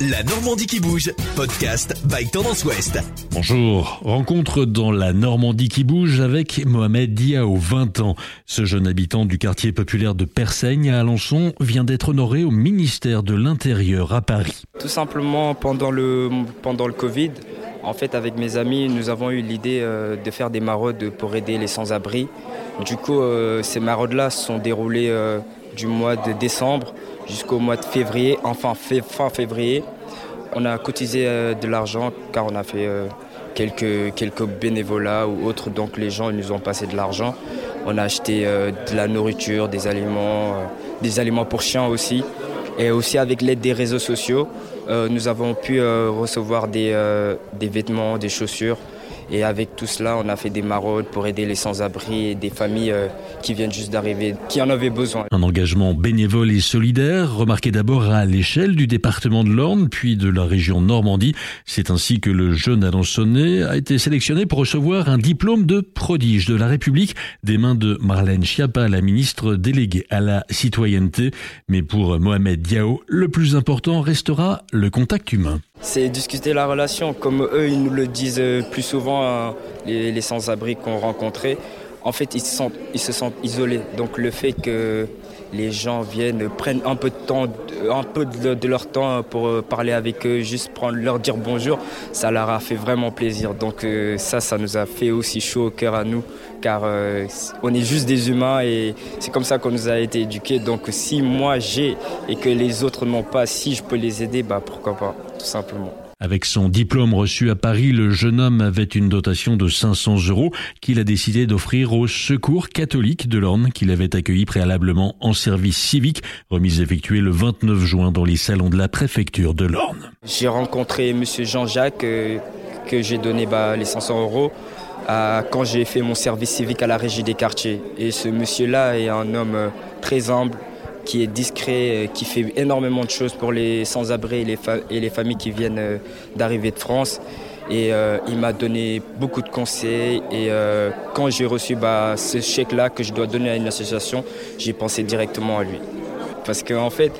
La Normandie qui bouge, podcast by Tendance Ouest. Bonjour, rencontre dans la Normandie qui bouge avec Mohamed Diao, 20 ans. Ce jeune habitant du quartier populaire de Persaigne à Alençon vient d'être honoré au ministère de l'Intérieur à Paris. Tout simplement pendant le, pendant le Covid, en fait avec mes amis, nous avons eu l'idée euh, de faire des maraudes pour aider les sans-abri. Du coup, euh, ces maraudes-là se sont déroulées euh, du mois de décembre jusqu'au mois de février, enfin fin février. On a cotisé euh, de l'argent car on a fait euh, quelques, bénévolats ou autres, donc les gens nous ont passé de l'argent. On a acheté euh, de la nourriture, des aliments, des aliments pour chiens aussi. Et aussi avec l'aide des réseaux sociaux, nous avons pu recevoir des vêtements, des chaussures et avec tout cela, on a fait des maraudes pour aider les sans-abri et des familles euh, qui viennent juste d'arriver, qui en avaient besoin. Un engagement bénévole et solidaire, remarqué d'abord à l'échelle du département de l'Orne, puis de la région Normandie. C'est ainsi que le jeune Alençonnet a été sélectionné pour recevoir un diplôme de prodige de la République des mains de Marlène Schiappa, la ministre déléguée à la citoyenneté. Mais pour Mohamed Diao, le plus important restera le contact humain. C'est discuter la relation, comme eux ils nous le disent plus souvent, hein, les, sans-abri qu'on rencontrait. En fait, ils se, sentent, isolés. Donc le fait que les gens viennent, prennent un peu de temps, un peu de, leur temps pour euh, parler avec eux, juste prendre, leur dire bonjour, ça leur a fait vraiment plaisir. Donc euh, ça, ça nous a fait aussi chaud au cœur à nous, car euh, on est juste des humains et c'est comme ça qu'on nous a été éduqués. Donc si moi j'ai et que les autres n'ont pas, si je peux les aider, bah pourquoi pas, tout simplement. Avec son diplôme reçu à Paris, le jeune homme avait une dotation de 500 euros qu'il a décidé d'offrir au Secours catholique de l'Orne qu'il avait accueilli préalablement en service civique, remise effectuée le 29 juin dans les salons de la préfecture de l'Orne. J'ai rencontré monsieur Jean-Jacques euh, que j'ai donné bah, les 500 euros quand j'ai fait mon service civique à la régie des quartiers. Et ce monsieur-là est un homme euh, très humble, qui est discret, euh, qui fait énormément de choses pour les sans-abri et, les familles qui viennent euh, d'arriver de France. Et euh, il m'a donné beaucoup de conseils. Et quand j'ai reçu bah, ce chèque-là que je dois donner à une association, j'ai pensé directement à lui. Parce qu'en fait,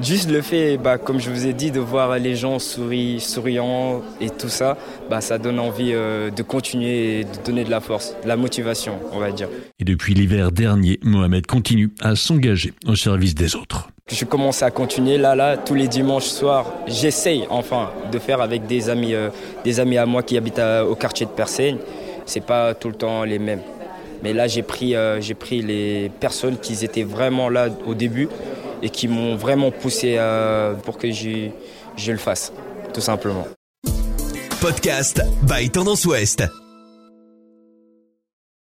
Juste le fait, bah, comme je vous ai dit, de voir les gens souriants et tout ça, bah, ça donne envie euh, de continuer et de donner de la force, de la motivation, on va dire. Et depuis l'hiver dernier, Mohamed continue à s'engager au service des autres. Je commence à continuer là, là, tous les dimanches soirs. J'essaye enfin de faire avec des amis, euh, des amis à moi qui habitent au quartier de Persaigne. C'est pas tout le temps les mêmes. Mais là, j'ai pris, euh, j'ai pris les personnes qui étaient vraiment là au début et qui m'ont vraiment poussé pour que je, je le fasse, tout simplement. Podcast by Tendance Ouest.